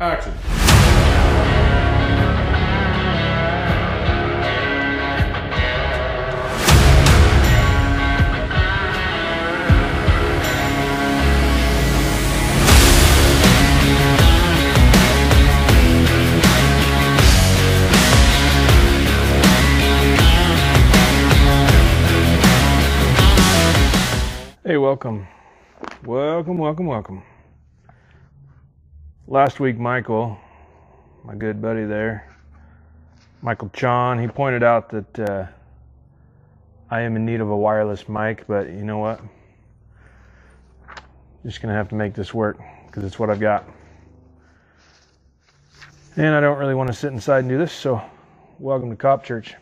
Action. Hey, welcome. Welcome, welcome, welcome. Last week, Michael, my good buddy there, Michael Chon, he pointed out that uh, I am in need of a wireless mic, but you know what? Just to have to make this work because it's what I've got. And I don't really want to sit inside and do this, so welcome to Cop Church.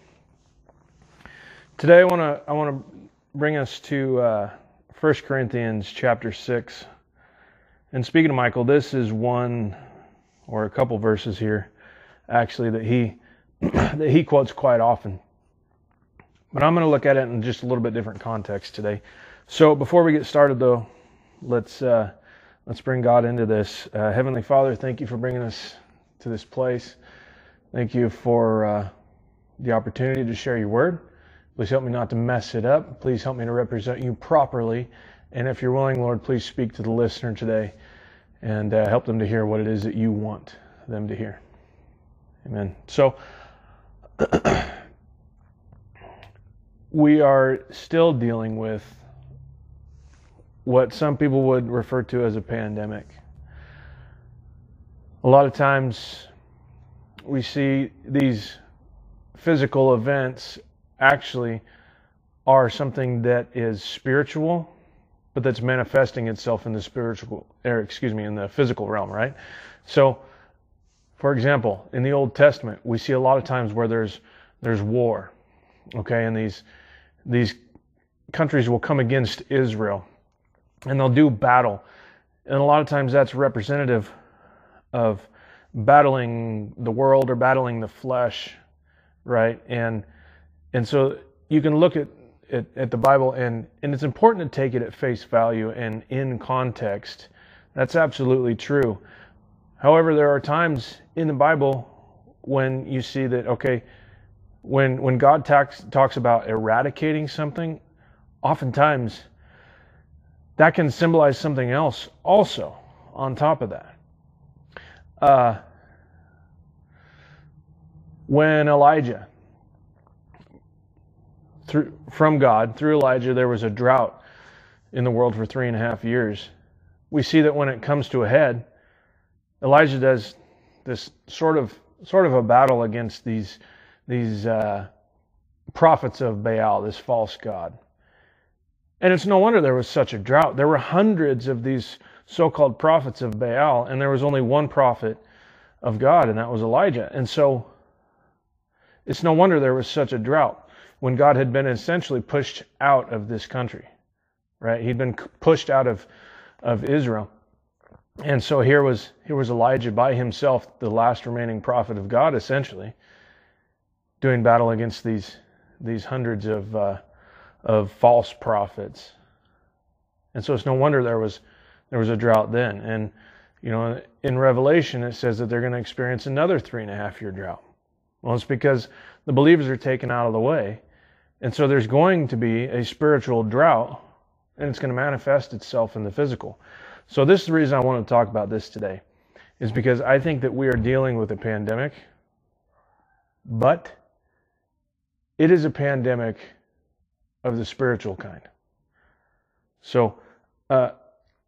Today, I want to I want to bring us to uh, 1 Corinthians chapter 6. And speaking of Michael, this is one or a couple verses here actually that he that he quotes quite often. But I'm going to look at it in just a little bit different context today. So before we get started though, let's uh, let's bring God into this. Uh, Heavenly Father, thank you for bringing us to this place. Thank you for uh, the opportunity to share your word. Please help me not to mess it up. Please help me to represent you properly. And if you're willing, Lord, please speak to the listener today and uh, help them to hear what it is that you want them to hear. Amen. So, we are still dealing with what some people would refer to as a pandemic. A lot of times we see these physical events actually are something that is spiritual, but that's manifesting itself in the spiritual, or excuse me, in the physical realm, right? So, for example, in the Old Testament, we see a lot of times where there's there's war, okay, and these these countries will come against Israel, and they'll do battle, and a lot of times that's representative of battling the world or battling the flesh, right? And and so you can look at, at, at, the Bible, and, and it's important to take it at face value and in context. That's absolutely true. However, there are times in the Bible when you see that, okay, when, when God talks, talks about eradicating something, oftentimes that can symbolize something else also on top of that. Uh, when Elijah through, from God through Elijah, there was a drought in the world for three and a half years. We see that when it comes to a head, Elijah does this sort of sort of a battle against these these uh, prophets of Baal, this false god. And it's no wonder there was such a drought. There were hundreds of these so-called prophets of Baal, and there was only one prophet of God, and that was Elijah. And so it's no wonder there was such a drought when God had been essentially pushed out of this country, right? He'd been pushed out of, of Israel. And so here was, here was Elijah by himself, the last remaining prophet of God, essentially, doing battle against these, these hundreds of, uh, of false prophets. And so it's no wonder there was, there was a drought then. And, you know, in Revelation, it says that they're going to experience another three and a half year drought. Well, it's because the believers are taken out of the way and so there's going to be a spiritual drought, and it's going to manifest itself in the physical. So this is the reason I want to talk about this today, is because I think that we are dealing with a pandemic, but it is a pandemic of the spiritual kind. So, uh,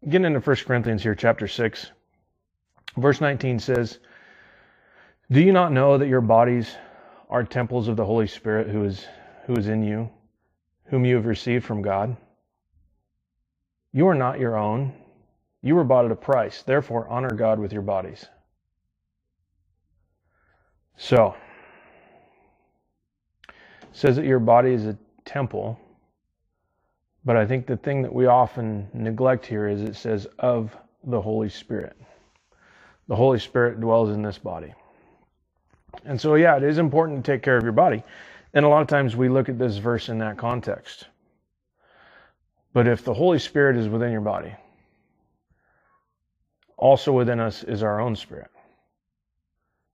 getting into 1 Corinthians here, chapter 6, verse 19 says, Do you not know that your bodies are temples of the Holy Spirit who is who is in you, whom you have received from God. You are not your own. You were bought at a price. Therefore, honor God with your bodies. So, says that your body is a temple, but I think the thing that we often neglect here is it says of the Holy Spirit. The Holy Spirit dwells in this body. And so, yeah, it is important to take care of your body. And a lot of times we look at this verse in that context. But if the Holy Spirit is within your body, also within us is our own spirit.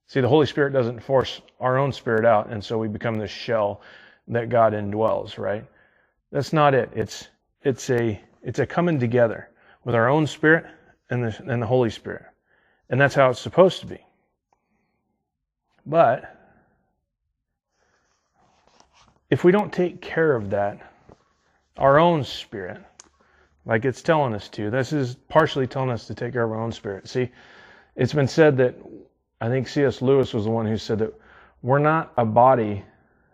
See, the Holy Spirit doesn't force our own spirit out, and so we become this shell that God indwells, right? That's not it. It's it's a it's a coming together with our own spirit and the and the Holy Spirit. And that's how it's supposed to be. But if we don't take care of that, our own spirit, like it's telling us to, this is partially telling us to take care of our own spirit. See, it's been said that I think C.S. Lewis was the one who said that we're not a body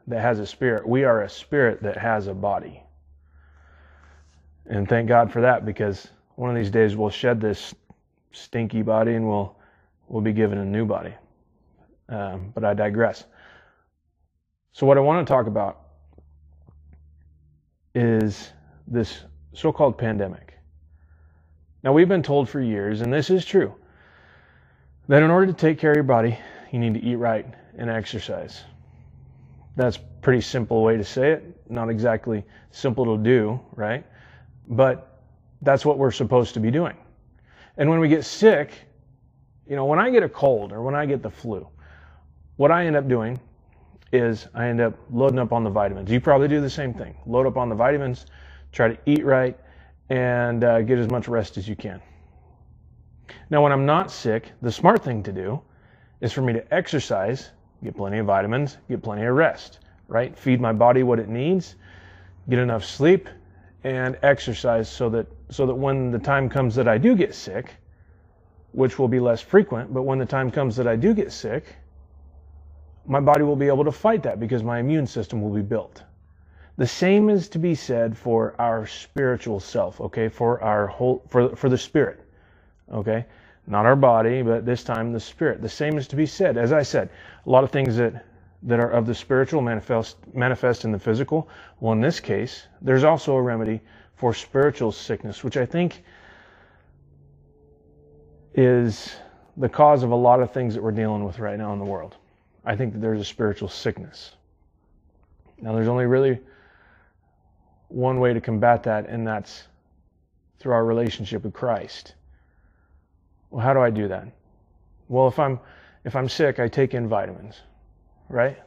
that has a spirit. We are a spirit that has a body. And thank God for that because one of these days we'll shed this stinky body and we'll we'll be given a new body. Um, but I digress. So what I want to talk about is this so-called pandemic. Now we've been told for years, and this is true, that in order to take care of your body, you need to eat right and exercise. That's pretty simple way to say it. Not exactly simple to do, right? But that's what we're supposed to be doing. And when we get sick, you know, when I get a cold or when I get the flu, what I end up doing is I end up loading up on the vitamins. You probably do the same thing. Load up on the vitamins, try to eat right, and uh, get as much rest as you can. Now, when I'm not sick, the smart thing to do is for me to exercise, get plenty of vitamins, get plenty of rest, right? Feed my body what it needs, get enough sleep, and exercise so that so that when the time comes that I do get sick, which will be less frequent, but when the time comes that I do get sick, my body will be able to fight that because my immune system will be built. The same is to be said for our spiritual self, okay? For our whole for for the spirit. Okay? Not our body, but this time the spirit. The same is to be said. As I said, a lot of things that, that are of the spiritual manifest, manifest in the physical. Well, in this case, there's also a remedy for spiritual sickness, which I think is the cause of a lot of things that we're dealing with right now in the world. I think that there's a spiritual sickness. Now, there's only really one way to combat that, and that's through our relationship with Christ. Well, how do I do that? Well, if I'm if I'm sick, I take in vitamins, right?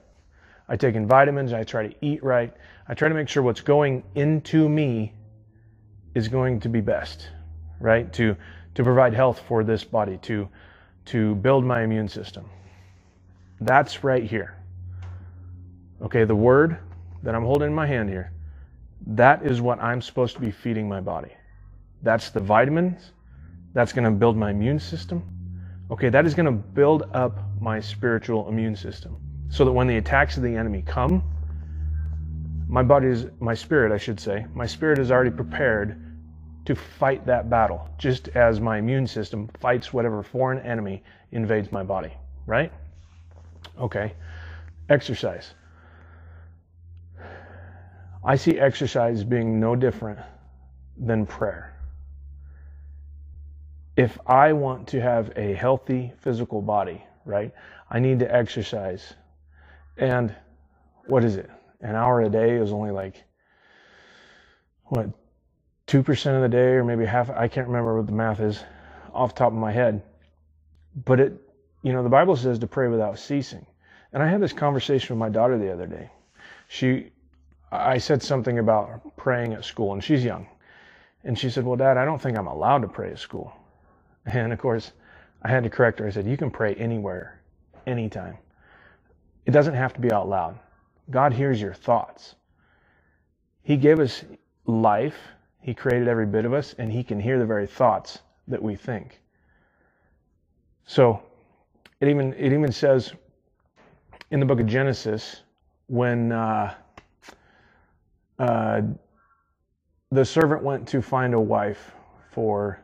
I take in vitamins, I try to eat right. I try to make sure what's going into me is going to be best, right? To to provide health for this body, to to build my immune system. That's right here. Okay, the word that I'm holding in my hand here, that is what I'm supposed to be feeding my body. That's the vitamins, that's going to build my immune system. Okay, that is going to build up my spiritual immune system so that when the attacks of the enemy come, my body is, my spirit, I should say, my spirit is already prepared to fight that battle, just as my immune system fights whatever foreign enemy invades my body, right? Okay, exercise. I see exercise being no different than prayer if I want to have a healthy physical body, right, I need to exercise. And what is it? An hour a day is only like, what, 2% of the day or maybe half? I can't remember what the math is off the top of my head. But it, you know, the Bible says to pray without ceasing. And I had this conversation with my daughter the other day. She, I said something about praying at school, and she's young. And she said, Well, Dad, I don't think I'm allowed to pray at school. And of course, I had to correct her. I said, You can pray anywhere, anytime. It doesn't have to be out loud. God hears your thoughts. He gave us life, He created every bit of us, and He can hear the very thoughts that we think. So, it even, it even says in the book of Genesis when uh, uh, the servant went to find a wife for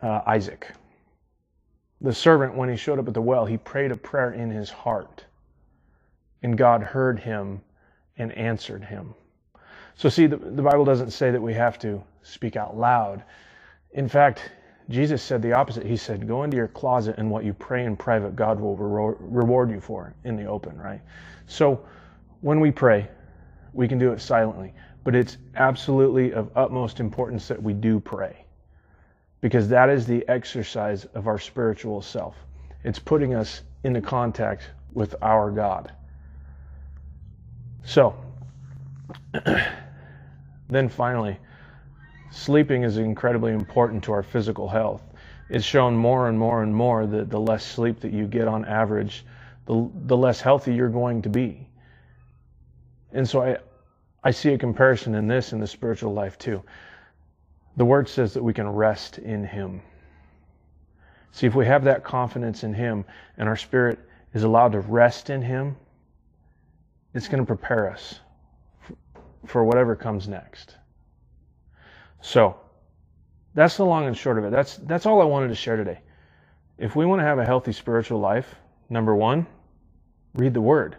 uh, Isaac. The servant, when he showed up at the well, he prayed a prayer in his heart. And God heard him and answered him. So, see, the, the Bible doesn't say that we have to speak out loud. In fact, Jesus said the opposite. He said, Go into your closet, and what you pray in private, God will reward you for in the open, right? So, when we pray, we can do it silently, but it's absolutely of utmost importance that we do pray because that is the exercise of our spiritual self. It's putting us into contact with our God. So, then finally, sleeping is incredibly important to our physical health. It's shown more and more and more that the less sleep that you get on average, the, the less healthy you're going to be. And so I, I see a comparison in this in the spiritual life too. The word says that we can rest in Him. See, if we have that confidence in Him and our spirit is allowed to rest in Him, it's going to prepare us for whatever comes next. So, that's the long and short of it. That's, that's all I wanted to share today. If we want to have a healthy spiritual life, number one, read the Word.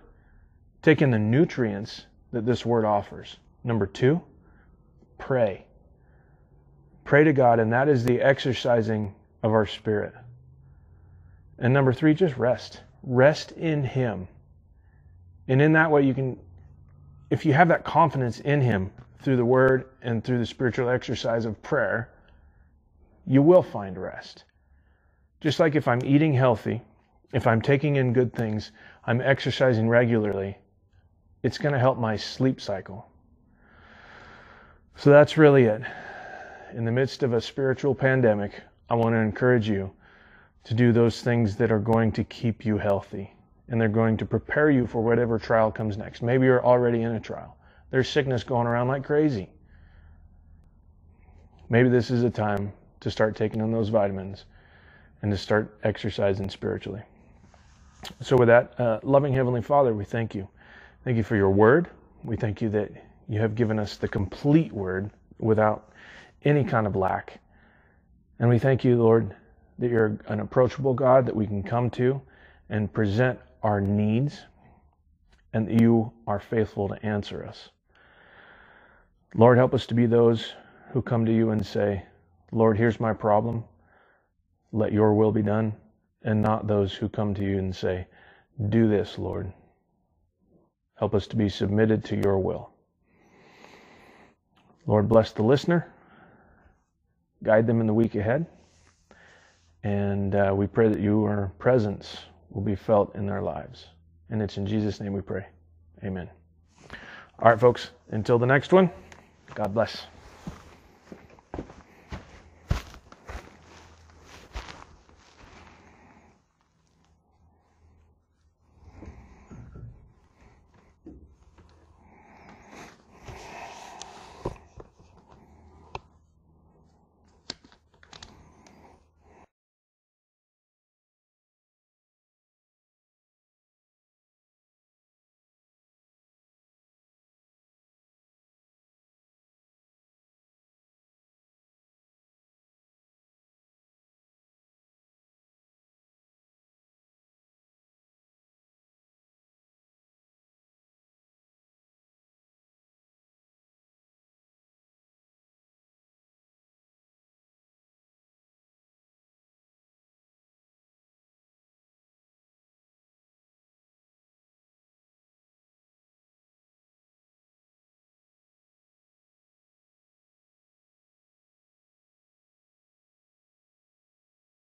Take in the nutrients that this Word offers. Number two, pray. Pray to God, and that is the exercising of our spirit. And number three, just rest. Rest in Him. And in that way, you can, if you have that confidence in Him through the Word and through the spiritual exercise of prayer, you will find rest. Just like if I'm eating healthy, if I'm taking in good things, I'm exercising regularly, it's going to help my sleep cycle. So that's really it. In the midst of a spiritual pandemic, I want to encourage you to do those things that are going to keep you healthy and they're going to prepare you for whatever trial comes next. Maybe you're already in a trial. There's sickness going around like crazy. Maybe this is a time to start taking on those vitamins and to start exercising spiritually. So, with that, uh, loving Heavenly Father, we thank you. Thank you for your word. We thank you that you have given us the complete word without any kind of lack. And we thank you, Lord, that you're an approachable God that we can come to and present our needs, and that you are faithful to answer us. Lord, help us to be those who come to you and say, Lord, here's my problem. Let your will be done, and not those who come to you and say, Do this, Lord. Help us to be submitted to your will. Lord, bless the listener. Guide them in the week ahead. And uh, we pray that your presence will be felt in their lives. And it's in Jesus' name we pray. Amen. All right, folks, until the next one, God bless.